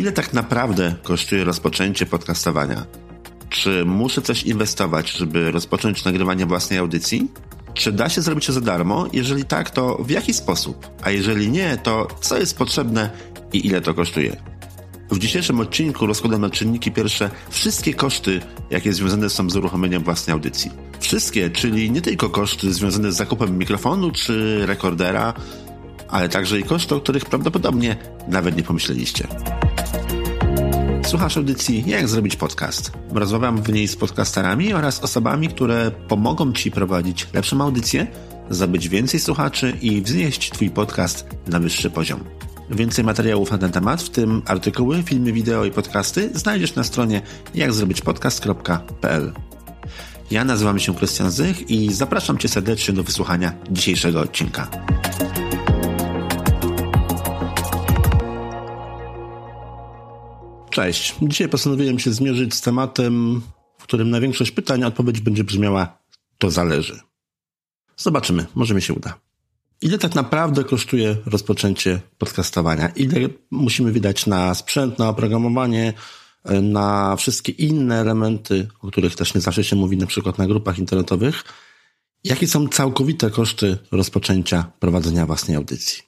Ile tak naprawdę kosztuje rozpoczęcie podcastowania? Czy muszę coś inwestować, żeby rozpocząć nagrywanie własnej audycji? Czy da się zrobić to za darmo? Jeżeli tak, to w jaki sposób? A jeżeli nie, to co jest potrzebne i ile to kosztuje? W dzisiejszym odcinku rozkładam na czynniki pierwsze wszystkie koszty, jakie związane są z uruchomieniem własnej audycji. Wszystkie, czyli nie tylko koszty związane z zakupem mikrofonu czy rekordera, ale także i koszty, o których prawdopodobnie nawet nie pomyśleliście. Słuchasz audycji Jak zrobić podcast. Rozmawiam w niej z podcasterami oraz osobami, które pomogą Ci prowadzić lepszą audycję, zdobyć więcej słuchaczy i wznieść Twój podcast na wyższy poziom. Więcej materiałów na ten temat, w tym artykuły, filmy, wideo i podcasty znajdziesz na stronie jakzrobićpodcast.pl. Ja nazywam się Krystian Zych i zapraszam Cię serdecznie do wysłuchania dzisiejszego odcinka. Cześć. Dzisiaj postanowiłem się zmierzyć z tematem, w którym na większość pytań odpowiedź będzie brzmiała to zależy. Zobaczymy, może mi się uda. Ile tak naprawdę kosztuje rozpoczęcie podcastowania? Ile musimy wydać na sprzęt, na oprogramowanie, na wszystkie inne elementy, o których też nie zawsze się mówi, na przykład na grupach internetowych? Jakie są całkowite koszty rozpoczęcia prowadzenia własnej audycji?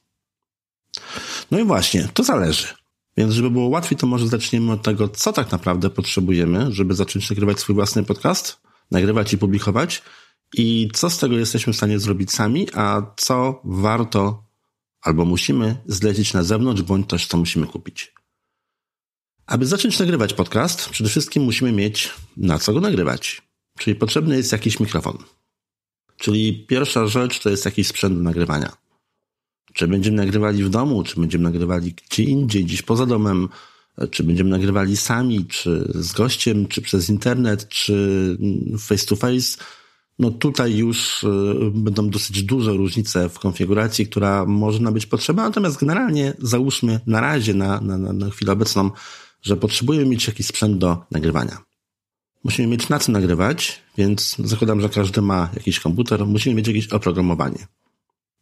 No i właśnie, to zależy. Więc żeby było łatwiej, to może zaczniemy od tego, co tak naprawdę potrzebujemy, żeby zacząć nagrywać swój własny podcast, nagrywać i publikować i co z tego jesteśmy w stanie zrobić sami, a co warto albo musimy zlecić na zewnątrz, bądź też co musimy kupić. Aby zacząć nagrywać podcast, przede wszystkim musimy mieć na co go nagrywać. Czyli potrzebny jest jakiś mikrofon. Czyli pierwsza rzecz to jest jakiś sprzęt do nagrywania. Czy będziemy nagrywali w domu, czy będziemy nagrywali gdzie indziej, gdzieś poza domem, czy będziemy nagrywali sami, czy z gościem, czy przez internet, czy face to face. No tutaj już y, będą dosyć duże różnice w konfiguracji, która może być potrzebna, natomiast generalnie załóżmy na razie, na, na, na chwilę obecną, że potrzebujemy mieć jakiś sprzęt do nagrywania. Musimy mieć na co nagrywać, więc zakładam, że każdy ma jakiś komputer, musimy mieć jakieś oprogramowanie.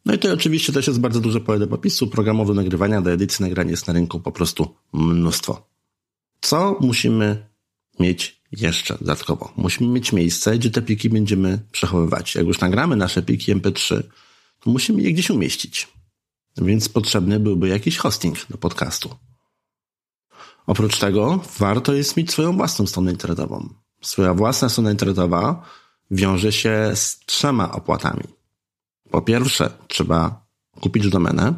No i to oczywiście też jest bardzo duże pole do popisu. Programów do nagrywania, do edycji nagrania jest na rynku po prostu mnóstwo. Co musimy mieć jeszcze dodatkowo? Musimy mieć miejsce, gdzie te pliki będziemy przechowywać. Jak już nagramy nasze pliki MP3, to musimy je gdzieś umieścić. Więc potrzebny byłby jakiś hosting do podcastu. Oprócz tego warto jest mieć swoją własną stronę internetową. Swoja własna strona internetowa wiąże się z trzema opłatami. Po pierwsze, trzeba kupić domenę.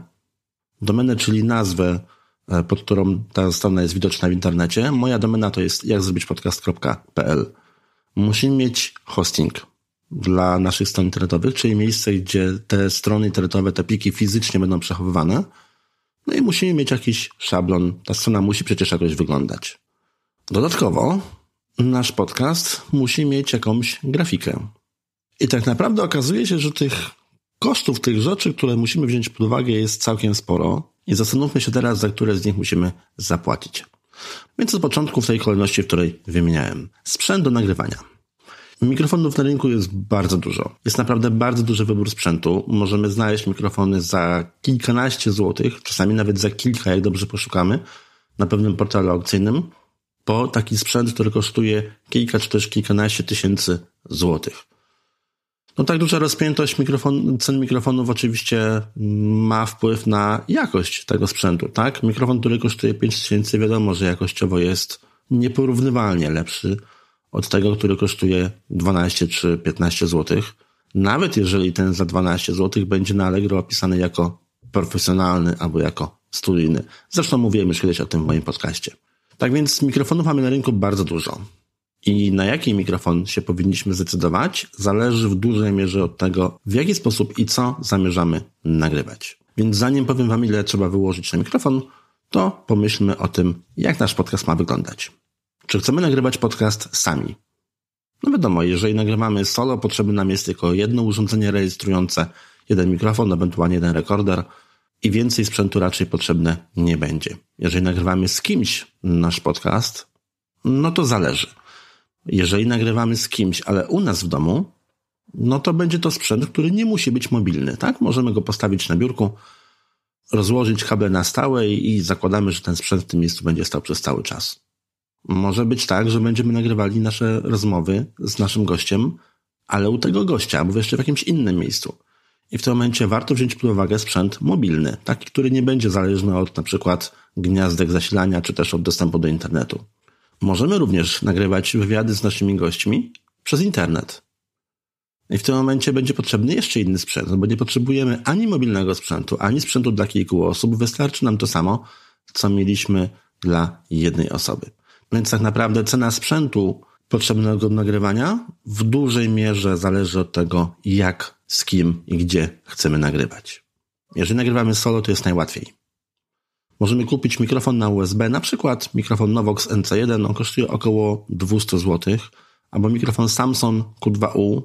Domenę, czyli nazwę, e, pod którą ta strona jest widoczna w internecie. Moja domena to jest jakzrobićpodcast.pl. Musimy mieć hosting dla naszych stron internetowych, czyli miejsce, gdzie te strony internetowe, te pliki fizycznie będą przechowywane. No i musimy mieć jakiś szablon. Ta strona musi przecież jakoś wyglądać. Dodatkowo nasz podcast musi mieć jakąś grafikę. I tak naprawdę okazuje się, że tych Kosztów tych rzeczy, które musimy wziąć pod uwagę jest całkiem sporo i zastanówmy się teraz, za które z nich musimy zapłacić. Więc od początku w tej kolejności, w której wymieniałem. Sprzęt do nagrywania. Mikrofonów na rynku jest bardzo dużo. Jest naprawdę bardzo duży wybór sprzętu. Możemy znaleźć mikrofony za kilkanaście złotych, czasami nawet za kilka, jak dobrze poszukamy, na pewnym portalu aukcyjnym, po taki sprzęt, który kosztuje kilka czy też kilkanaście tysięcy złotych. No tak duża rozpiętość mikrofon, cen mikrofonów oczywiście ma wpływ na jakość tego sprzętu, tak? Mikrofon, który kosztuje 5000, wiadomo, że jakościowo jest nieporównywalnie lepszy od tego, który kosztuje 12 czy 15 zł. Nawet jeżeli ten za 12 zł będzie na Allegro opisany jako profesjonalny albo jako studyjny. Zresztą mówiłem już kiedyś o tym w moim podcaście. Tak więc mikrofonów mamy na rynku bardzo dużo. I na jaki mikrofon się powinniśmy zdecydować, zależy w dużej mierze od tego, w jaki sposób i co zamierzamy nagrywać. Więc zanim powiem Wam, ile trzeba wyłożyć na mikrofon, to pomyślmy o tym, jak nasz podcast ma wyglądać. Czy chcemy nagrywać podcast sami? No wiadomo, jeżeli nagrywamy solo, potrzebne nam jest tylko jedno urządzenie rejestrujące, jeden mikrofon, ewentualnie jeden rekorder i więcej sprzętu raczej potrzebne nie będzie. Jeżeli nagrywamy z kimś nasz podcast, no to zależy. Jeżeli nagrywamy z kimś, ale u nas w domu, no to będzie to sprzęt, który nie musi być mobilny, tak? Możemy go postawić na biurku, rozłożyć kable na stałe i zakładamy, że ten sprzęt w tym miejscu będzie stał przez cały czas. Może być tak, że będziemy nagrywali nasze rozmowy z naszym gościem, ale u tego gościa, albo jeszcze w jakimś innym miejscu. I w tym momencie warto wziąć pod uwagę sprzęt mobilny, taki, który nie będzie zależny od na przykład gniazdek zasilania, czy też od dostępu do internetu. Możemy również nagrywać wywiady z naszymi gośćmi przez internet. I w tym momencie będzie potrzebny jeszcze inny sprzęt, bo nie potrzebujemy ani mobilnego sprzętu, ani sprzętu dla kilku osób. Wystarczy nam to samo, co mieliśmy dla jednej osoby. Więc tak naprawdę cena sprzętu potrzebnego do nagrywania w dużej mierze zależy od tego, jak, z kim i gdzie chcemy nagrywać. Jeżeli nagrywamy solo, to jest najłatwiej. Możemy kupić mikrofon na USB, na przykład mikrofon Novox NC1, on kosztuje około 200 zł, albo mikrofon Samsung Q2U.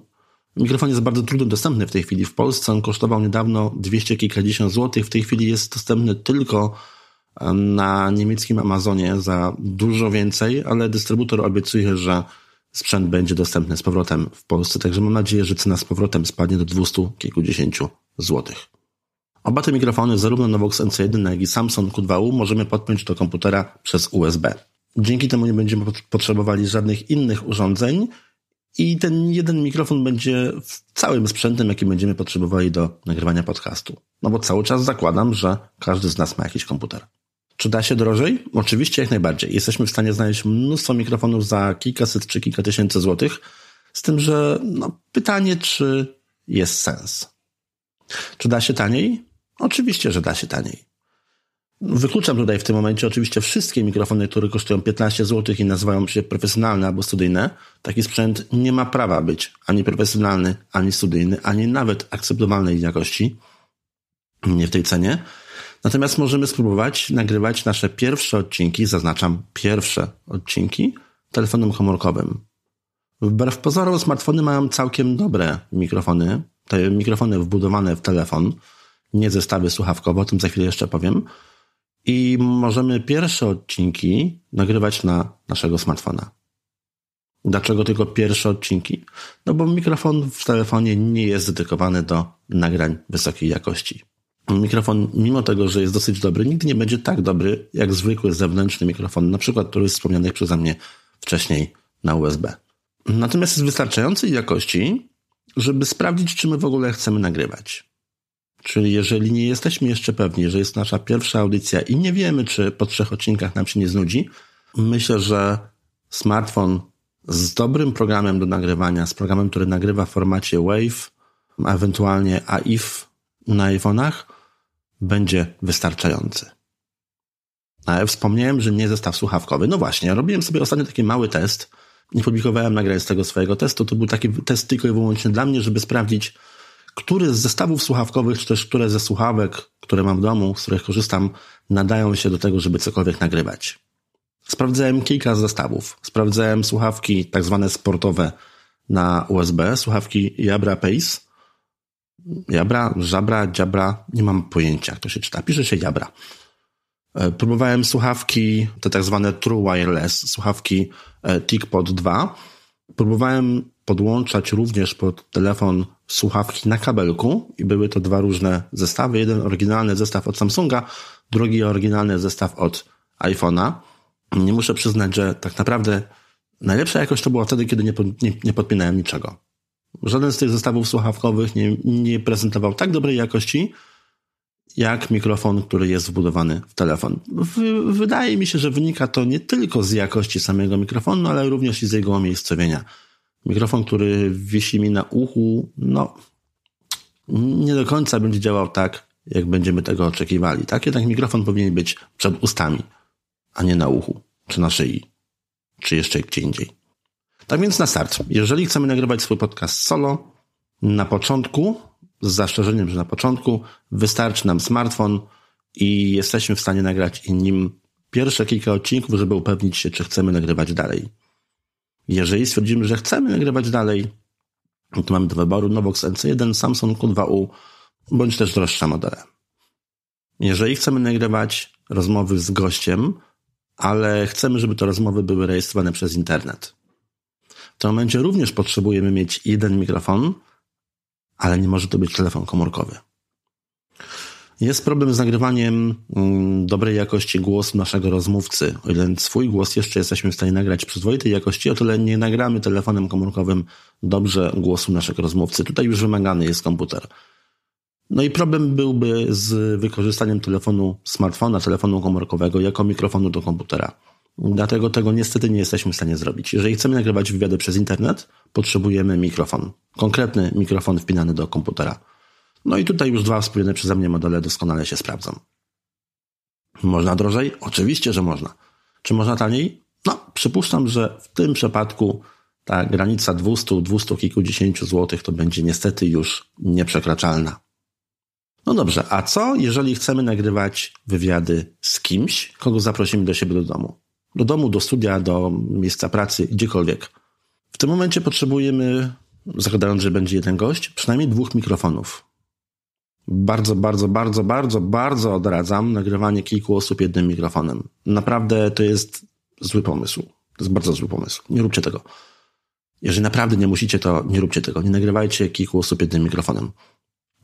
Mikrofon jest bardzo trudno dostępny w tej chwili w Polsce, on kosztował niedawno 200 kilkadziesiąt złotych, w tej chwili jest dostępny tylko na niemieckim Amazonie za dużo więcej, ale dystrybutor obiecuje, że sprzęt będzie dostępny z powrotem w Polsce, także mam nadzieję, że cena z powrotem spadnie do 200 kilkudziesięciu złotych. Oba te mikrofony, zarówno Novox NC1, jak i Samsung Q2U, możemy podpiąć do komputera przez USB. Dzięki temu nie będziemy potrzebowali żadnych innych urządzeń i ten jeden mikrofon będzie całym sprzętem, jaki będziemy potrzebowali do nagrywania podcastu. No bo cały czas zakładam, że każdy z nas ma jakiś komputer. Czy da się drożej? Oczywiście jak najbardziej. Jesteśmy w stanie znaleźć mnóstwo mikrofonów za kilkaset czy kilka tysięcy złotych, z tym, że no, pytanie, czy jest sens. Czy da się taniej? Oczywiście, że da się taniej. Wykluczam tutaj w tym momencie oczywiście wszystkie mikrofony, które kosztują 15 zł i nazywają się profesjonalne albo studyjne. Taki sprzęt nie ma prawa być ani profesjonalny, ani studyjny, ani nawet akceptowalnej jakości. Nie w tej cenie. Natomiast możemy spróbować nagrywać nasze pierwsze odcinki, zaznaczam pierwsze odcinki, telefonem komórkowym. Wbrew pozorom smartfony mają całkiem dobre mikrofony, te mikrofony wbudowane w telefon, nie zestawy słuchawkowe, o tym za chwilę jeszcze powiem. I możemy pierwsze odcinki nagrywać na naszego smartfona. Dlaczego tylko pierwsze odcinki? No bo mikrofon w telefonie nie jest dedykowany do nagrań wysokiej jakości. Mikrofon, mimo tego, że jest dosyć dobry, nigdy nie będzie tak dobry jak zwykły zewnętrzny mikrofon, na przykład który jest wspomniany przeze mnie wcześniej na USB. Natomiast jest wystarczającej jakości, żeby sprawdzić, czy my w ogóle chcemy nagrywać. Czyli jeżeli nie jesteśmy jeszcze pewni, że jest nasza pierwsza audycja i nie wiemy, czy po trzech odcinkach nam się nie znudzi, myślę, że smartfon z dobrym programem do nagrywania, z programem, który nagrywa w formacie WAVE, a ewentualnie AIF na iPhone'ach, będzie wystarczający. Ale wspomniałem, że nie zestaw słuchawkowy. No właśnie, robiłem sobie ostatnio taki mały test. Nie publikowałem nagrań z tego swojego testu. To był taki test tylko i wyłącznie dla mnie, żeby sprawdzić, który z zestawów słuchawkowych, czy też które ze słuchawek, które mam w domu, z których korzystam, nadają się do tego, żeby cokolwiek nagrywać. Sprawdzałem kilka zestawów. Sprawdzałem słuchawki tak zwane sportowe na USB, słuchawki Jabra Pace, Jabra, Żabra, Dziabra, nie mam pojęcia, jak to się czyta. Pisze się Jabra. E, próbowałem słuchawki, te tak zwane True Wireless, słuchawki e, TicPod 2. Próbowałem podłączać również pod telefon słuchawki na kabelku i były to dwa różne zestawy. Jeden oryginalny zestaw od Samsunga, drugi oryginalny zestaw od iPhone'a. Nie muszę przyznać, że tak naprawdę najlepsza jakość to była wtedy, kiedy nie, nie, nie podpinałem niczego. Żaden z tych zestawów słuchawkowych nie, nie prezentował tak dobrej jakości, jak mikrofon, który jest wbudowany w telefon. W, wydaje mi się, że wynika to nie tylko z jakości samego mikrofonu, ale również i z jego umiejscowienia. Mikrofon, który wisi mi na uchu, no, nie do końca będzie działał tak, jak będziemy tego oczekiwali. Tak jednak mikrofon powinien być przed ustami, a nie na uchu, czy na szyi, czy jeszcze gdzie indziej. Tak więc na start. Jeżeli chcemy nagrywać swój podcast solo, na początku, z zastrzeżeniem, że na początku wystarczy nam smartfon i jesteśmy w stanie nagrać nim pierwsze kilka odcinków, żeby upewnić się, czy chcemy nagrywać dalej. Jeżeli stwierdzimy, że chcemy nagrywać dalej, to mamy do wyboru Novox NC1, Samsung Q2U, bądź też droższe modele. Jeżeli chcemy nagrywać rozmowy z gościem, ale chcemy, żeby te rozmowy były rejestrowane przez internet, w tym momencie również potrzebujemy mieć jeden mikrofon, ale nie może to być telefon komórkowy. Jest problem z nagrywaniem mm, dobrej jakości głosu naszego rozmówcy. O ile swój głos jeszcze jesteśmy w stanie nagrać przyzwoitej jakości, o tyle nie nagramy telefonem komórkowym dobrze głosu naszego rozmówcy. Tutaj już wymagany jest komputer. No i problem byłby z wykorzystaniem telefonu smartfona, telefonu komórkowego jako mikrofonu do komputera. Dlatego tego niestety nie jesteśmy w stanie zrobić. Jeżeli chcemy nagrywać wywiady przez internet, potrzebujemy mikrofon. Konkretny mikrofon wpinany do komputera. No i tutaj już dwa wspomniane przeze mnie modele doskonale się sprawdzą. Można drożej? Oczywiście, że można. Czy można taniej? No, przypuszczam, że w tym przypadku ta granica 200, 200 kilkudziesięciu złotych to będzie niestety już nieprzekraczalna. No dobrze, a co jeżeli chcemy nagrywać wywiady z kimś, kogo zaprosimy do siebie do domu? Do domu, do studia, do miejsca pracy, gdziekolwiek. W tym momencie potrzebujemy, zakładając, że będzie jeden gość, przynajmniej dwóch mikrofonów. Bardzo, bardzo, bardzo, bardzo, bardzo odradzam nagrywanie kilku osób jednym mikrofonem. Naprawdę to jest zły pomysł. To jest bardzo zły pomysł. Nie róbcie tego. Jeżeli naprawdę nie musicie, to nie róbcie tego. Nie nagrywajcie kilku osób jednym mikrofonem.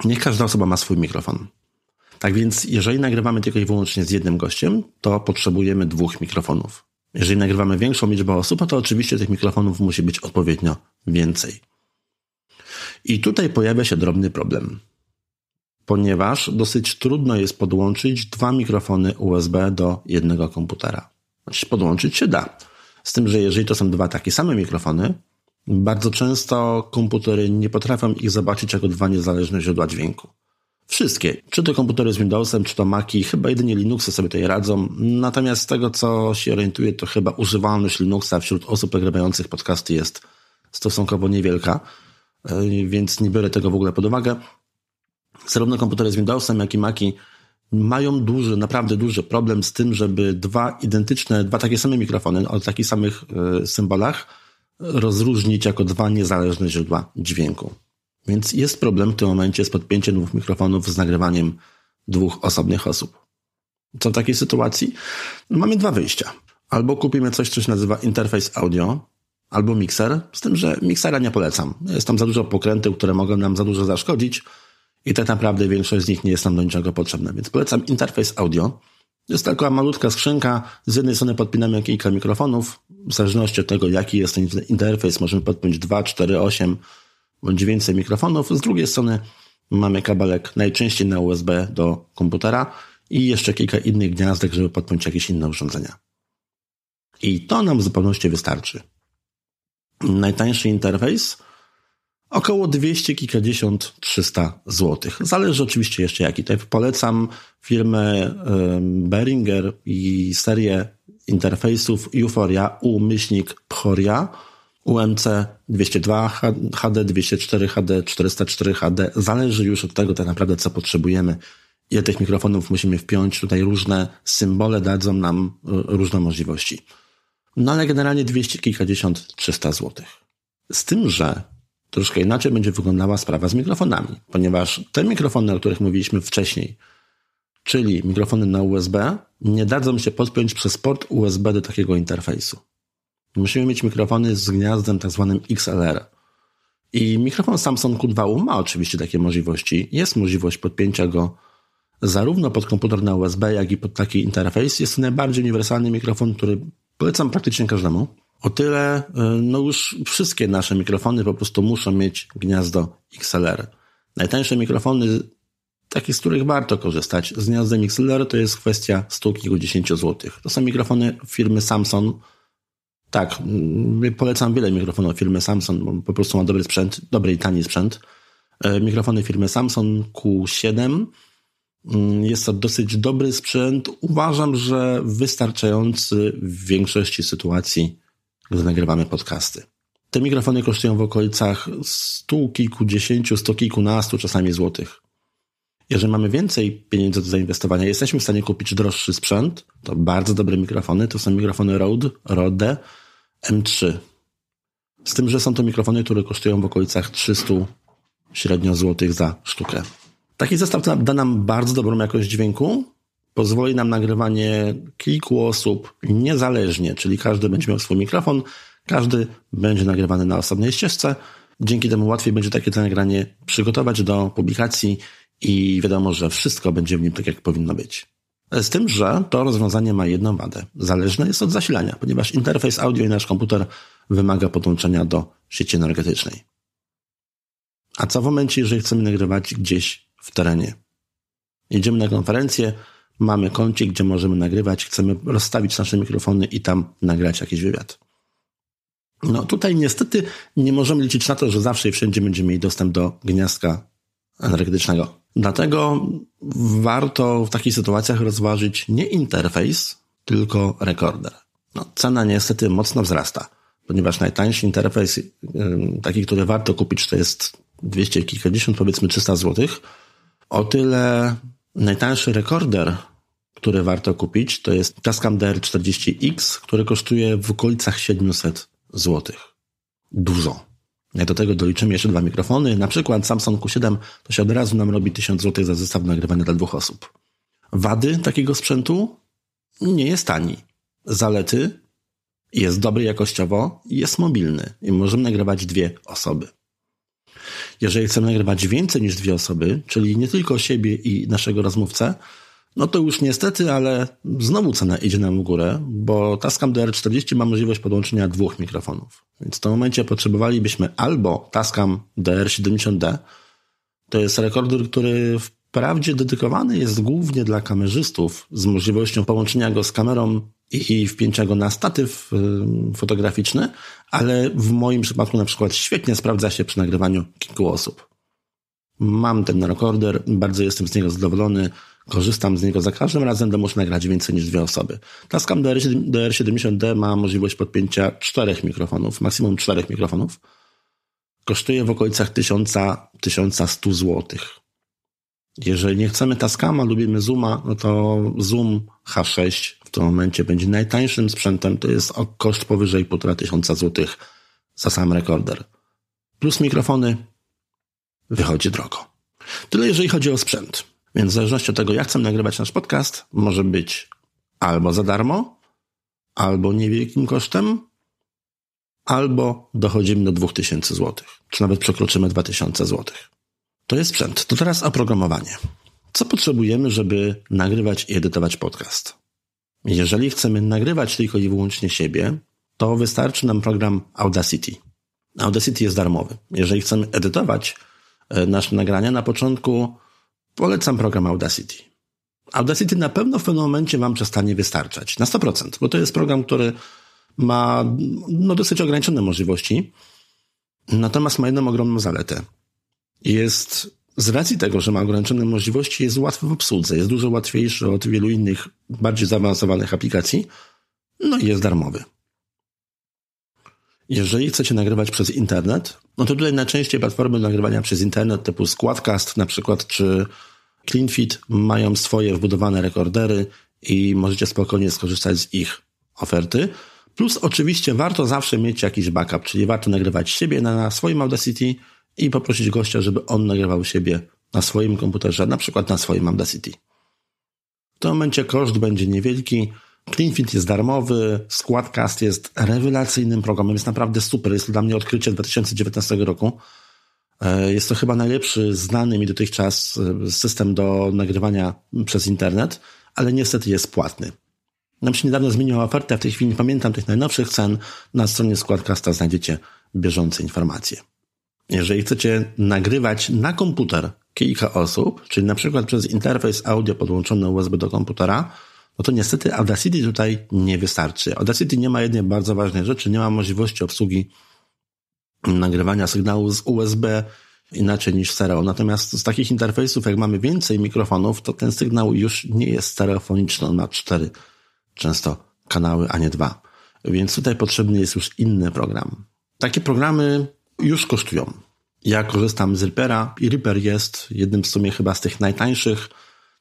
Niech każda osoba ma swój mikrofon. Tak więc, jeżeli nagrywamy tylko i wyłącznie z jednym gościem, to potrzebujemy dwóch mikrofonów. Jeżeli nagrywamy większą liczbę osób, to oczywiście tych mikrofonów musi być odpowiednio więcej. I tutaj pojawia się drobny problem, ponieważ dosyć trudno jest podłączyć dwa mikrofony USB do jednego komputera. Znaczy, podłączyć się da. Z tym, że jeżeli to są dwa takie same mikrofony, bardzo często komputery nie potrafią ich zobaczyć jako dwa niezależne źródła dźwięku. Wszystkie, czy to komputery z Windowsem, czy to Maci, chyba jedynie Linuxy sobie tutaj radzą. Natomiast z tego, co się orientuję, to chyba używalność Linuxa wśród osób nagrywających podcasty jest stosunkowo niewielka, e, więc nie biorę tego w ogóle pod uwagę. Zarówno komputery z Windowsem, jak i Maci mają duży, naprawdę duży problem z tym, żeby dwa identyczne, dwa takie same mikrofony o takich samych e, symbolach rozróżnić jako dwa niezależne źródła dźwięku. Więc jest problem w tym momencie z podpięciem dwóch mikrofonów z nagrywaniem dwóch osobnych osób. Co w takiej sytuacji? No mamy dwa wyjścia. Albo kupimy coś, co się nazywa interfejs audio, albo mikser, z tym, że miksera nie polecam. Jest tam za dużo pokrętów, które mogą nam za dużo zaszkodzić i tak naprawdę większość z nich nie jest nam do niczego potrzebna. Więc polecam interfejs audio. Jest taka malutka skrzynka. Z jednej strony podpinamy kilka mikrofonów. W zależności od tego, jaki jest ten interfejs, możemy podpiąć 2, 4, 8 bądź więcej mikrofonów. Z drugiej strony mamy kabelek najczęściej na USB do komputera i jeszcze kilka innych gniazdek, żeby podpiąć jakieś inne urządzenia. I to nam w zupełności wystarczy. Najtańszy interfejs około 200 kilkadziesiąt 300 złotych. Zależy oczywiście jeszcze jaki. Tutaj polecam firmę Behringer i serię interfejsów Euphoria U-myślnik Pchoria UMC 202 HD, 204 HD, 404 HD. Zależy już od tego tak naprawdę, co potrzebujemy. Ile tych mikrofonów musimy wpiąć. Tutaj różne symbole dadzą nam e, różne możliwości. No ale generalnie 200 kilkadziesiąt 300 złotych. Z tym, że troszkę inaczej będzie wyglądała sprawa z mikrofonami, ponieważ te mikrofony, o których mówiliśmy wcześniej, czyli mikrofony na USB, nie dadzą się podpiąć przez port USB do takiego interfejsu. Musimy mieć mikrofony z gniazdem tak zwanym XLR. I mikrofon Samsung Q2U ma oczywiście takie możliwości. Jest możliwość podpięcia go zarówno pod komputer na USB, jak i pod taki interfejs. Jest to najbardziej uniwersalny mikrofon, który polecam praktycznie każdemu. O tyle, y, no już wszystkie nasze mikrofony po prostu muszą mieć gniazdo XLR. Najtańsze mikrofony, takie z których warto korzystać z gniazdem XLR, to jest kwestia stu kilkudziesięciu złotych. To są mikrofony firmy Samsung, tak, mm, polecam wiele mikrofonów firmy Samsung, bo po prostu ma dobry sprzęt, dobry i tani sprzęt. E, mikrofony firmy Samsung Q7. Mm, jest to dosyć dobry sprzęt. Uważam, że wystarczający w większości sytuacji, gdy nagrywamy podcasty. Te mikrofony kosztują w okolicach stu kilkudziesięciu, sto kilkunastu czasami złotych. Jeżeli mamy więcej pieniędzy do zainwestowania, jesteśmy w stanie kupić droższy sprzęt, to bardzo dobre mikrofony, to są mikrofony Rode, Rode M3. Z tym, że są to mikrofony, które kosztują w okolicach 300 średnio złotych za sztukę. Taki zestaw da nam bardzo dobrą jakość dźwięku, pozwoli nam nagrywanie kilku osób niezależnie, czyli każdy będzie miał swój mikrofon, każdy będzie nagrywany na osobnej ścieżce. Dzięki temu łatwiej będzie takie nagranie przygotować do publikacji i wiadomo, że wszystko będzie w nim tak, jak powinno być. Z tym, że to rozwiązanie ma jedną wadę. Zależne jest od zasilania, ponieważ interfejs audio i nasz komputer wymaga podłączenia do sieci energetycznej. A co w momencie, jeżeli chcemy nagrywać gdzieś w terenie? Jedziemy na konferencję, mamy kącik, gdzie możemy nagrywać, chcemy rozstawić nasze mikrofony i tam nagrać jakiś wywiad. No tutaj niestety nie możemy liczyć na to, że zawsze i wszędzie będziemy mieli dostęp do gniazdka energetycznego. Dlatego warto w takich sytuacjach rozważyć nie interfejs, tylko rekorder. No, cena niestety mocno wzrasta, ponieważ najtańszy interfejs, taki, który warto kupić, to jest 200 kilkadziesiąt, powiedzmy 300 zł. O tyle najtańszy rekorder, który warto kupić, to jest Tascam DR40X, który kosztuje w okolicach 700 zł. Dużo. Jak do tego doliczymy jeszcze dwa mikrofony, na przykład Samsung Q7, to się od razu nam robi 1000 zł za zestaw nagrywania dla dwóch osób. Wady takiego sprzętu? Nie jest tani. Zalety? Jest dobry jakościowo, jest mobilny i możemy nagrywać dwie osoby. Jeżeli chcemy nagrywać więcej niż dwie osoby, czyli nie tylko siebie i naszego rozmówcę, no to już niestety, ale znowu cena idzie nam w górę, bo Tascam DR40 ma możliwość podłączenia dwóch mikrofonów. Więc w tym momencie potrzebowalibyśmy albo Tascam DR70D, to jest rekorder, który wprawdzie dedykowany jest głównie dla kamerzystów z możliwością połączenia go z kamerą i wpięcia go na statyw fotograficzny, ale w moim przypadku na przykład świetnie sprawdza się przy nagrywaniu kilku osób. Mam ten rekorder, bardzo jestem z niego zadowolony korzystam z niego za każdym razem, gdy muszę nagrać więcej niż dwie osoby. Tascam DR70D ma możliwość podpięcia czterech mikrofonów, maksimum czterech mikrofonów. Kosztuje w okolicach 1000, 1100 zł. Jeżeli nie chcemy Tascama, lubimy Zooma, no to Zoom H6 w tym momencie będzie najtańszym sprzętem. To jest koszt powyżej 1500 zł za sam rekorder. Plus mikrofony wychodzi drogo. Tyle jeżeli chodzi o sprzęt. Więc w zależności od tego, jak chcemy nagrywać nasz podcast, może być albo za darmo, albo niewielkim kosztem, albo dochodzimy do 2000 zł, czy nawet przekroczymy 2000 zł. To jest sprzęt. To teraz oprogramowanie. Co potrzebujemy, żeby nagrywać i edytować podcast? Jeżeli chcemy nagrywać tylko i wyłącznie siebie, to wystarczy nam program Audacity. Audacity jest darmowy. Jeżeli chcemy edytować e, nasze nagrania, na początku Polecam program Audacity. Audacity na pewno w pewnym momencie Wam przestanie wystarczać. Na 100%, bo to jest program, który ma no, dosyć ograniczone możliwości, natomiast ma jedną ogromną zaletę. Jest z racji tego, że ma ograniczone możliwości, jest łatwy w obsłudze, jest dużo łatwiejszy od wielu innych, bardziej zaawansowanych aplikacji, no i jest darmowy. Jeżeli chcecie nagrywać przez internet, no to tutaj najczęściej platformy nagrywania przez internet typu Squadcast na przykład, czy CleanFit mają swoje wbudowane rekordery i możecie spokojnie skorzystać z ich oferty. Plus oczywiście warto zawsze mieć jakiś backup, czyli warto nagrywać siebie na swoim Audacity i poprosić gościa, żeby on nagrywał siebie na swoim komputerze, na przykład na swoim Audacity. W tym momencie koszt będzie niewielki, CleanFit jest darmowy, Squadcast jest rewelacyjnym programem, jest naprawdę super. Jest to dla mnie odkrycie 2019 roku. E, jest to chyba najlepszy znany mi dotychczas e, system do nagrywania przez internet, ale niestety jest płatny. Nam się niedawno zmieniła oferta, w tej chwili nie pamiętam tych najnowszych cen. Na stronie Squadcasta znajdziecie bieżące informacje. Jeżeli chcecie nagrywać na komputer kilka osób, czyli na przykład przez interfejs audio podłączony USB do komputera, no to niestety Audacity tutaj nie wystarczy. Audacity nie ma jednej bardzo ważnej rzeczy, nie ma możliwości obsługi nagrywania sygnału z USB inaczej niż stereo. Natomiast z takich interfejsów, jak mamy więcej mikrofonów, to ten sygnał już nie jest stereofoniczny. On ma cztery często kanały, a nie dwa. Więc tutaj potrzebny jest już inny program. Takie programy już kosztują. Ja korzystam z Reapera i Reaper jest jednym w sumie chyba z tych najtańszych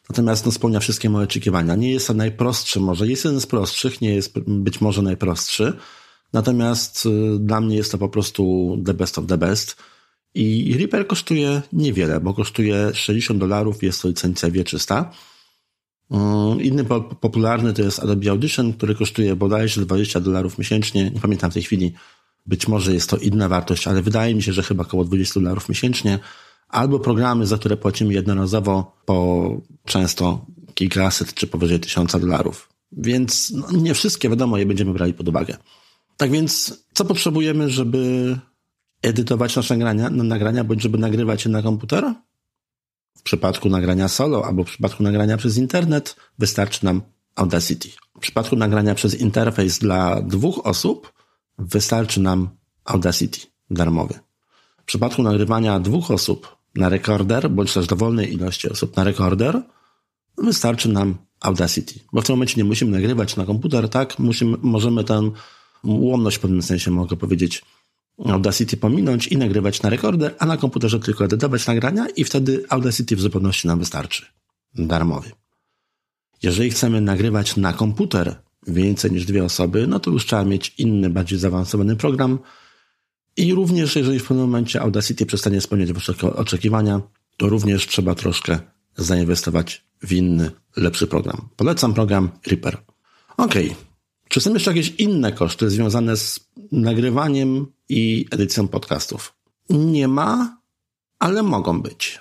Natomiast no, spełnia wszystkie moje oczekiwania. Nie jest to najprostszy, może jest jeden z prostszych, nie jest być może najprostszy. Natomiast y, dla mnie jest to po prostu the best of the best. I Reaper kosztuje niewiele, bo kosztuje 60 dolarów, jest to licencja wieczysta. Mm, inny popularny to jest Adobe Audition, który kosztuje bodajże 20 dolarów miesięcznie. Nie pamiętam w tej chwili, być może jest to inna wartość, ale wydaje mi się, że chyba około 20 dolarów miesięcznie albo programy, za które płacimy jednorazowo po często kilkaset czy powyżej tysiąca dolarów. Więc no, nie wszystkie, wiadomo, je będziemy brali pod uwagę. Tak więc, co potrzebujemy, żeby edytować nasze nagrania, nagrania bądź żeby nagrywać je na komputer? W przypadku nagrania solo albo w przypadku nagrania przez internet wystarczy nam Audacity. W przypadku nagrania przez interfejs dla dwóch osób wystarczy nam Audacity darmowy. W przypadku nagrywania dwóch osób na rekorder, bądź też dowolnej ilości osób na rekorder, wystarczy nam Audacity. Bo w tym momencie nie musimy nagrywać na komputer, tak? Musimy, możemy tę ułomność w pewnym sensie, mogę powiedzieć, Audacity pominąć i nagrywać na rekorder, a na komputerze tylko edytować nagrania i wtedy Audacity w zupełności nam wystarczy. Darmowy. Jeżeli chcemy nagrywać na komputer więcej niż dwie osoby, no to już trzeba mieć inny, bardziej zaawansowany program. I również, jeżeli w pewnym momencie Audacity przestanie spełniać wasze oczekiwania, to również trzeba troszkę zainwestować w inny, lepszy program. Polecam program Reaper. Ok. Czy są jeszcze jakieś inne koszty związane z nagrywaniem i edycją podcastów? Nie ma, ale mogą być.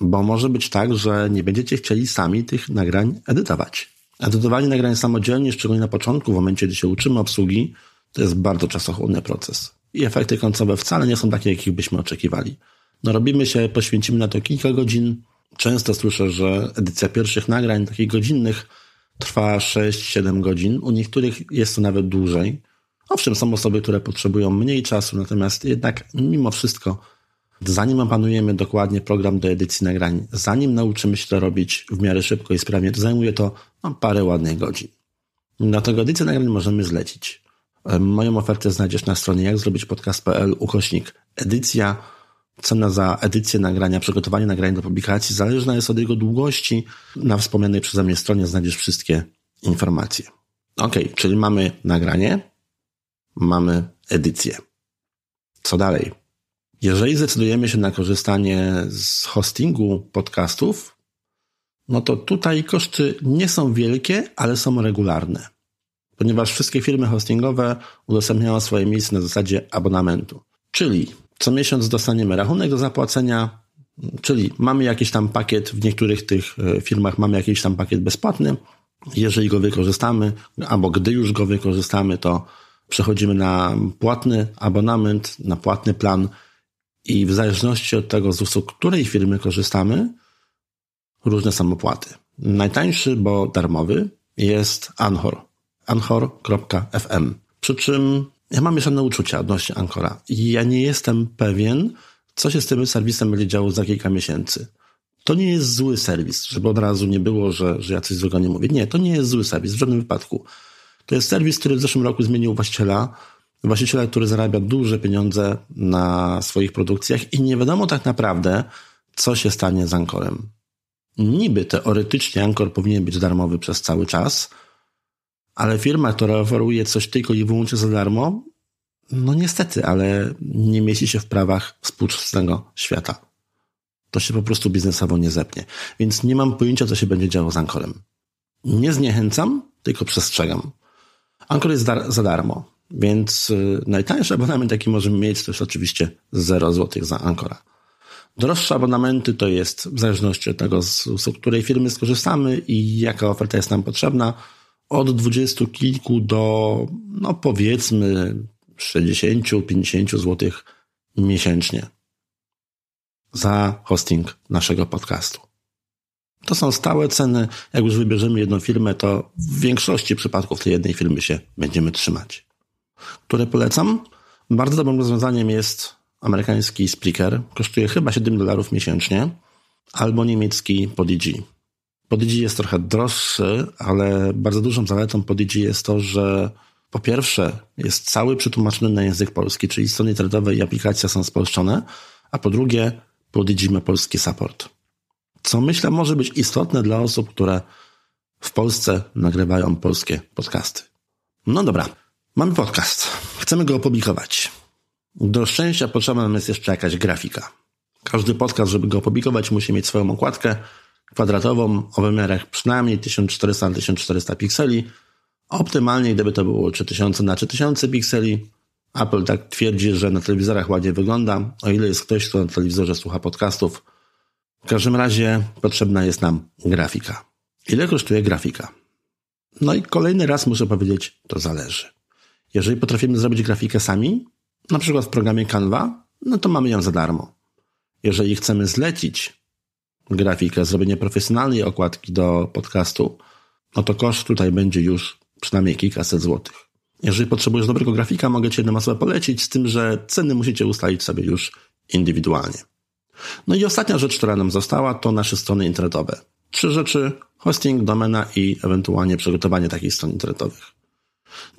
Bo może być tak, że nie będziecie chcieli sami tych nagrań edytować. Edytowanie nagrań samodzielnie, szczególnie na początku, w momencie, gdy się uczymy obsługi, to jest bardzo czasochłonny proces. I efekty końcowe wcale nie są takie, jakich byśmy oczekiwali. No robimy się, poświęcimy na to kilka godzin. Często słyszę, że edycja pierwszych nagrań, takich godzinnych, trwa 6-7 godzin. U niektórych jest to nawet dłużej. Owszem, są osoby, które potrzebują mniej czasu, natomiast jednak mimo wszystko Zanim opanujemy dokładnie program do edycji nagrań, zanim nauczymy się to robić w miarę szybko i sprawnie, to zajmuje to no, parę ładnych godzin. Dlatego edycję nagrań możemy zlecić. Moją ofertę znajdziesz na stronie jak zrobić podcast.pl ukośnik edycja. Cena za edycję nagrania, przygotowanie nagrania do publikacji zależna jest od jego długości. Na wspomnianej przeze mnie stronie znajdziesz wszystkie informacje. Ok, czyli mamy nagranie, mamy edycję. Co dalej? Jeżeli zdecydujemy się na korzystanie z hostingu podcastów, no to tutaj koszty nie są wielkie, ale są regularne. Ponieważ wszystkie firmy hostingowe udostępniają swoje miejsce na zasadzie abonamentu. Czyli co miesiąc dostaniemy rachunek do zapłacenia, czyli mamy jakiś tam pakiet, w niektórych tych e, firmach mamy jakiś tam pakiet bezpłatny. Jeżeli go wykorzystamy, albo gdy już go wykorzystamy, to przechodzimy na płatny abonament, na płatny plan i w zależności od tego, z usług której firmy korzystamy, różne są opłaty. Najtańszy, bo darmowy, jest Anchor. Anchor.fm. Przy czym ja mam mieszane uczucia odnośnie Anchora. I ja nie jestem pewien, co się z tym serwisem będzie działo za kilka miesięcy. To nie jest zły serwis, żeby od razu nie było, że, że ja coś złego nie mówię. Nie, to nie jest zły serwis w żadnym wypadku. To jest serwis, który w zeszłym roku zmienił właściciela właściciela, który zarabia duże pieniądze na swoich produkcjach i nie wiadomo tak naprawdę, co się stanie z Ankorem. Niby teoretycznie Ankor powinien być darmowy przez cały czas, ale firma, która oferuje coś tylko i wyłącznie za darmo, no niestety, ale nie mieści się w prawach współczesnego świata. To się po prostu biznesowo nie zepnie. Więc nie mam pojęcia, co się będzie działo z Ankorem. Nie zniechęcam, tylko przestrzegam. Ankor jest dar za darmo. Więc y, najtańszy abonament, jaki możemy mieć, to jest oczywiście 0 zł za Ankora. Droższe abonamenty to jest w zależności od tego, z, z której firmy skorzystamy i jaka oferta jest nam potrzebna, od dwudziestu kilku do, no powiedzmy, 60-50 zł miesięcznie za hosting naszego podcastu. To są stałe ceny. Jak już wybierzemy jedną firmę, to w większości przypadków tej jednej firmy się będziemy trzymać które polecam. Bardzo dobrym rozwiązaniem jest amerykański Spreaker. Kosztuje chyba 7 dolarów miesięcznie. Albo niemiecki Podigi. Podigi jest trochę droższy, ale bardzo dużą zaletą Podigi jest to, że po pierwsze jest cały przetłumaczony na język polski, czyli strony internetowe i aplikacja są spolszczone, a po drugie Podigi ma polski support. Co myślę może być istotne dla osób, które w Polsce nagrywają polskie podcasty. No dobra, Mamy podcast. Chcemy go opublikować. Do szczęścia potrzebna nam jest jeszcze jakaś grafika. Każdy podcast, żeby go opublikować, musi mieć swoją okładkę kwadratową o wymiarach przynajmniej 1400 na 1400 pikseli. Optymalnie, gdyby to było 3000 na 3000 pikseli, Apple tak twierdzi, że na telewizorach ładnie wygląda, o ile jest ktoś, kto na telewizorze słucha podcastów. W każdym razie potrzebna jest nam grafika. Ile kosztuje grafika? No i kolejny raz muszę powiedzieć, to zależy. Jeżeli potrafimy zrobić grafikę sami, na przykład w programie Canva, no to mamy ją za darmo. Jeżeli chcemy zlecić grafikę, zrobienie profesjonalnej okładki do podcastu, no to koszt tutaj będzie już przynajmniej kilkaset złotych. Jeżeli potrzebujesz dobrego grafika, mogę Ci jedną osobę polecić, z tym, że ceny musicie ustalić sobie już indywidualnie. No i ostatnia rzecz, która nam została, to nasze strony internetowe. Trzy rzeczy, hosting, domena i ewentualnie przygotowanie takich stron internetowych.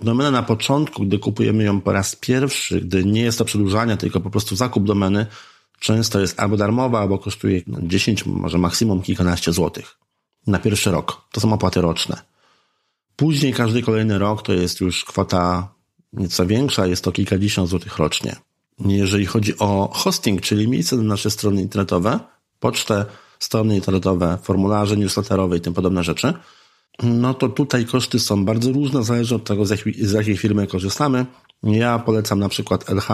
Domena na początku, gdy kupujemy ją po raz pierwszy, gdy nie jest to przedłużanie, tylko po prostu zakup domeny, często jest albo darmowa, albo kosztuje 10, może maksimum kilkanaście złotych na pierwszy rok. To są opłaty roczne. Później każdy kolejny rok to jest już kwota nieco większa, jest to kilkadziesiąt złotych rocznie. Jeżeli chodzi o hosting, czyli miejsce na nasze strony internetowe, pocztę, strony internetowe, formularze newsletterowe i tym podobne rzeczy, no to tutaj koszty są bardzo różne, zależy od tego, z jakiej, z jakiej firmy korzystamy. Ja polecam na przykład LH.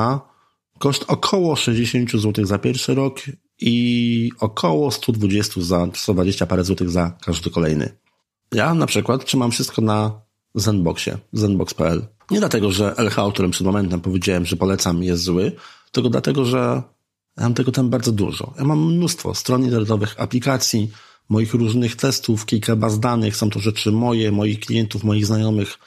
Koszt około 60 zł za pierwszy rok i około 120 za 120 parę złotych za każdy kolejny. Ja na przykład trzymam wszystko na Zenboxie, zenbox.pl. Nie dlatego, że LH, o którym przed momentem powiedziałem, że polecam, jest zły, tylko dlatego, że ja mam tego tam bardzo dużo. Ja mam mnóstwo stron internetowych, aplikacji, moich różnych testów, kilka baz danych, są to rzeczy moje, moich klientów, moich znajomych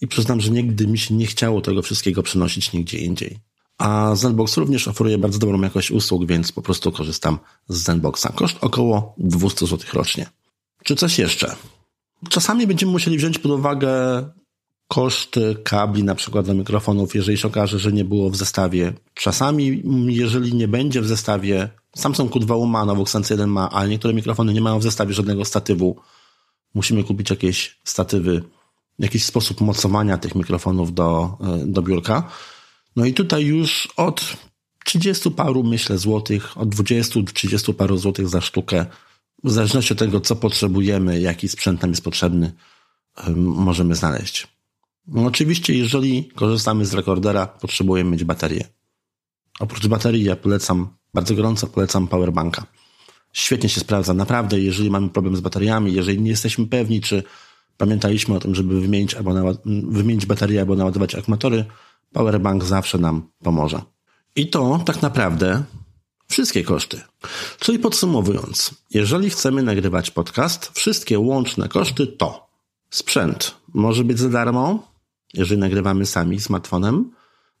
i przyznam, że nigdy mi się nie chciało tego wszystkiego przenosić nigdzie indziej. A Zenbox również oferuje bardzo dobrą jakość usług, więc po prostu korzystam z Zenboxa. Koszt około 200 zł rocznie. Czy coś jeszcze? Czasami będziemy musieli wziąć pod uwagę koszty kabli na przykład do mikrofonów, jeżeli się okaże, że nie było w zestawie. Czasami, jeżeli nie będzie w zestawie, Samsung Q2 ma, Nowox Sense 1 ma, ale niektóre mikrofony nie mają w zestawie żadnego statywu. Musimy kupić jakieś statywy, jakiś sposób mocowania tych mikrofonów do, e, do biurka. No i tutaj już od 30 paru, myślę, złotych, od 20 do 30 paru złotych za sztukę w zależności od tego, co potrzebujemy, jaki sprzęt nam jest potrzebny, możemy znaleźć. No oczywiście, jeżeli korzystamy z rekordera, potrzebujemy mieć baterię. Oprócz baterii ja polecam, bardzo gorąco polecam powerbanka. Świetnie się sprawdza, naprawdę, jeżeli mamy problem z bateriami, jeżeli nie jesteśmy pewni, czy pamiętaliśmy o tym, żeby wymienić, albo wymienić baterię albo naładować akumulatory, powerbank zawsze nam pomoże. I to tak naprawdę wszystkie koszty. Czyli podsumowując, jeżeli chcemy nagrywać podcast, wszystkie łączne koszty to sprzęt może być za darmo, jeżeli nagrywamy sami smartfonem,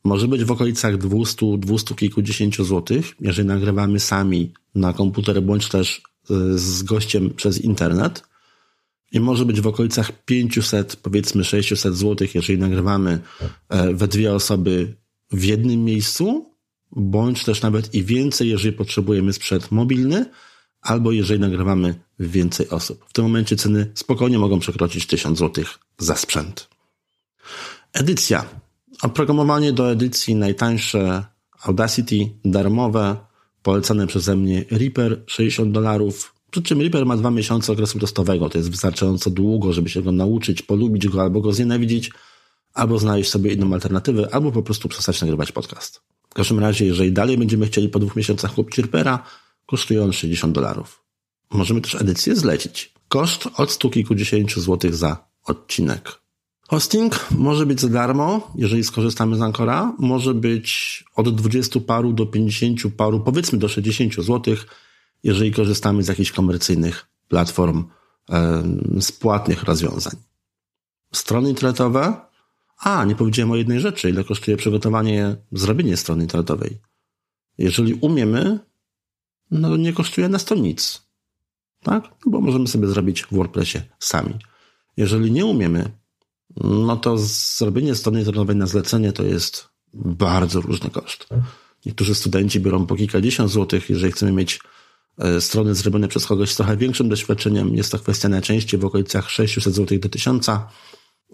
może być w okolicach 200, 200 kilkudziesięciu złotych, jeżeli nagrywamy sami na komputer bądź też y, z gościem przez internet. I może być w okolicach 500, powiedzmy 600 złotych, jeżeli nagrywamy e, we dwie osoby w jednym miejscu, bądź też nawet i więcej, jeżeli potrzebujemy sprzęt mobilny, albo jeżeli nagrywamy więcej osób. W tym momencie ceny spokojnie mogą przekroczyć 1000 zł za sprzęt. Edycja. Oprogramowanie do edycji najtańsze Audacity, darmowe, polecane przeze mnie Reaper 60 dolarów. Przy czym Reaper ma dwa miesiące okresu testowego. To jest wystarczająco długo, żeby się go nauczyć, polubić go albo go znienawidzić, albo znaleźć sobie inną alternatywę, albo po prostu przestać nagrywać podcast. W każdym razie, jeżeli dalej będziemy chcieli po dwóch miesiącach kupić Reapera, kosztuje on 60 dolarów. Możemy też edycję zlecić. Koszt od stu kilkudziesięciu złotych za odcinek. Hosting może być za darmo, jeżeli skorzystamy z Ancora. Może być od 20 paru do 50 paru, powiedzmy do 60 złotych, jeżeli korzystamy z jakichś komercyjnych platform z płatnych rozwiązań. Strony internetowe a, nie powiedziałem o jednej rzeczy, ile kosztuje przygotowanie, zrobienie strony internetowej. Jeżeli umiemy, no nie kosztuje nas to nic. Tak? No bo możemy sobie zrobić w WordPressie sami. Jeżeli nie umiemy, no to zrobienie strony internetowej na zlecenie to jest bardzo różny koszt. Niektórzy studenci biorą po kilkadziesiąt złotych, jeżeli chcemy mieć e, strony zrobione przez kogoś z trochę większym doświadczeniem, jest to kwestia najczęściej w okolicach 600 zł do 1000,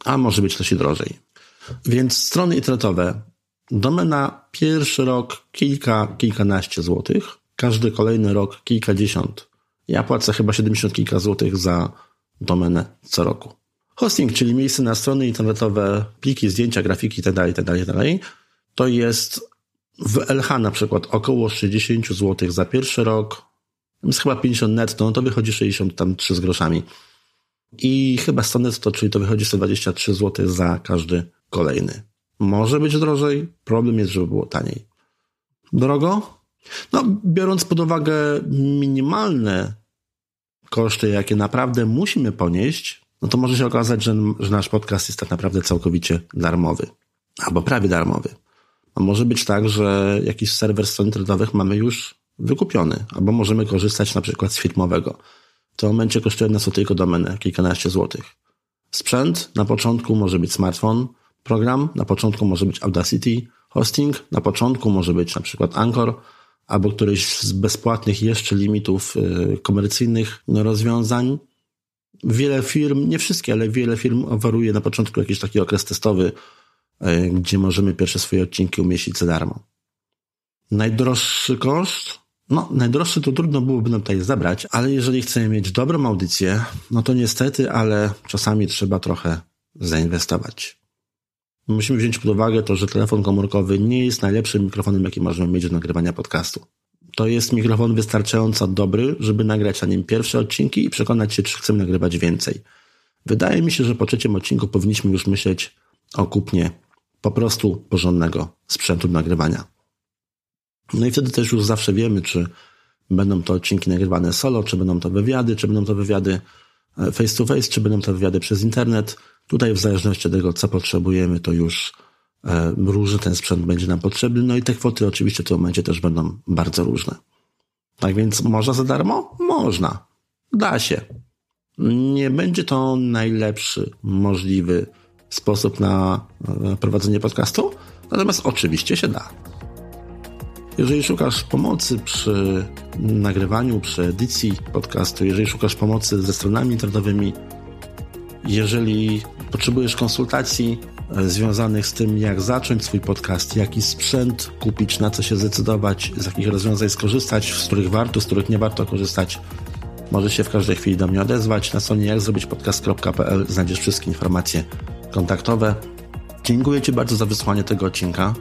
a może być też i drożej. Więc strony internetowe, domena pierwszy rok kilka, kilkanaście złotych, każdy kolejny rok kilkadziesiąt. Ja płacę chyba 70 kilka złotych za domenę co roku. Hosting, czyli miejsce na strony internetowe, pliki, zdjęcia, grafiki itd., itd., itd. to jest w LH na przykład około 60 zł za pierwszy rok, jest chyba 50 netto, no to wychodzi 63 z groszami. I chyba 100 netto, czyli to wychodzi 123 zł za każdy kolejny. Może być drożej, problem jest, żeby było taniej. Drogo? No, biorąc pod uwagę minimalne koszty, jakie naprawdę musimy ponieść, no to może się okazać, że, że nasz podcast jest tak naprawdę całkowicie darmowy. Albo prawie darmowy. A może być tak, że jakiś serwer stron internetowych mamy już wykupiony, albo możemy korzystać na przykład z firmowego. W tym momencie kosztuje nas to tylko domenę, kilkanaście złotych. Sprzęt na początku może być smartfon, program na początku może być Audacity, hosting na początku może być na przykład Anchor, albo któryś z bezpłatnych jeszcze limitów y, komercyjnych rozwiązań. Wiele firm, nie wszystkie, ale wiele firm oferuje na początku jakiś taki okres testowy, y, gdzie możemy pierwsze swoje odcinki umieścić za darmo. Najdroższy koszt? No, najdroższy to trudno byłoby nam tutaj zabrać, ale jeżeli chcemy mieć dobrą audycję, no to niestety, ale czasami trzeba trochę zainwestować. Musimy wziąć pod uwagę to, że telefon komórkowy nie jest najlepszym mikrofonem, jaki możemy mieć do nagrywania podcastu. To jest mikrofon wystarczająco dobry, żeby nagrać na nim pierwsze odcinki i przekonać się, czy chcemy nagrywać więcej. Wydaje mi się, że po trzecim odcinku powinniśmy już myśleć o kupnie po prostu porządnego sprzętu do nagrywania. No i wtedy też już zawsze wiemy, czy będą to odcinki nagrywane solo, czy będą to wywiady, czy będą to wywiady e, face to face, czy będą to wywiady przez internet. Tutaj w zależności od tego, co potrzebujemy, to już różny ten sprzęt będzie nam potrzebny. No i te kwoty oczywiście w tym momencie też będą bardzo różne. Tak więc można za darmo? Można. Da się. Nie będzie to najlepszy możliwy sposób na e, prowadzenie podcastu, natomiast oczywiście się da. Jeżeli szukasz pomocy przy nagrywaniu, przy edycji podcastu, jeżeli szukasz pomocy ze stronami internetowymi, jeżeli potrzebujesz konsultacji e, związanych z tym, jak zacząć swój podcast, jaki sprzęt kupić, na co się zdecydować, z jakich rozwiązań skorzystać, z których warto, z których nie warto korzystać, możesz się w każdej chwili do mnie odezwać. Na stronie jakzrobićpodcast.pl znajdziesz wszystkie informacje kontaktowe. Dziękuję Ci bardzo za wysłanie tego odcinka.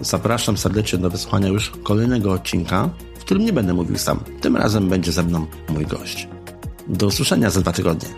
Zapraszam serdecznie do wysłuchania już kolejnego odcinka, w którym nie będę mówił sam. Tym razem będzie ze mną mój gość. Do usłyszenia za dwa tygodnie.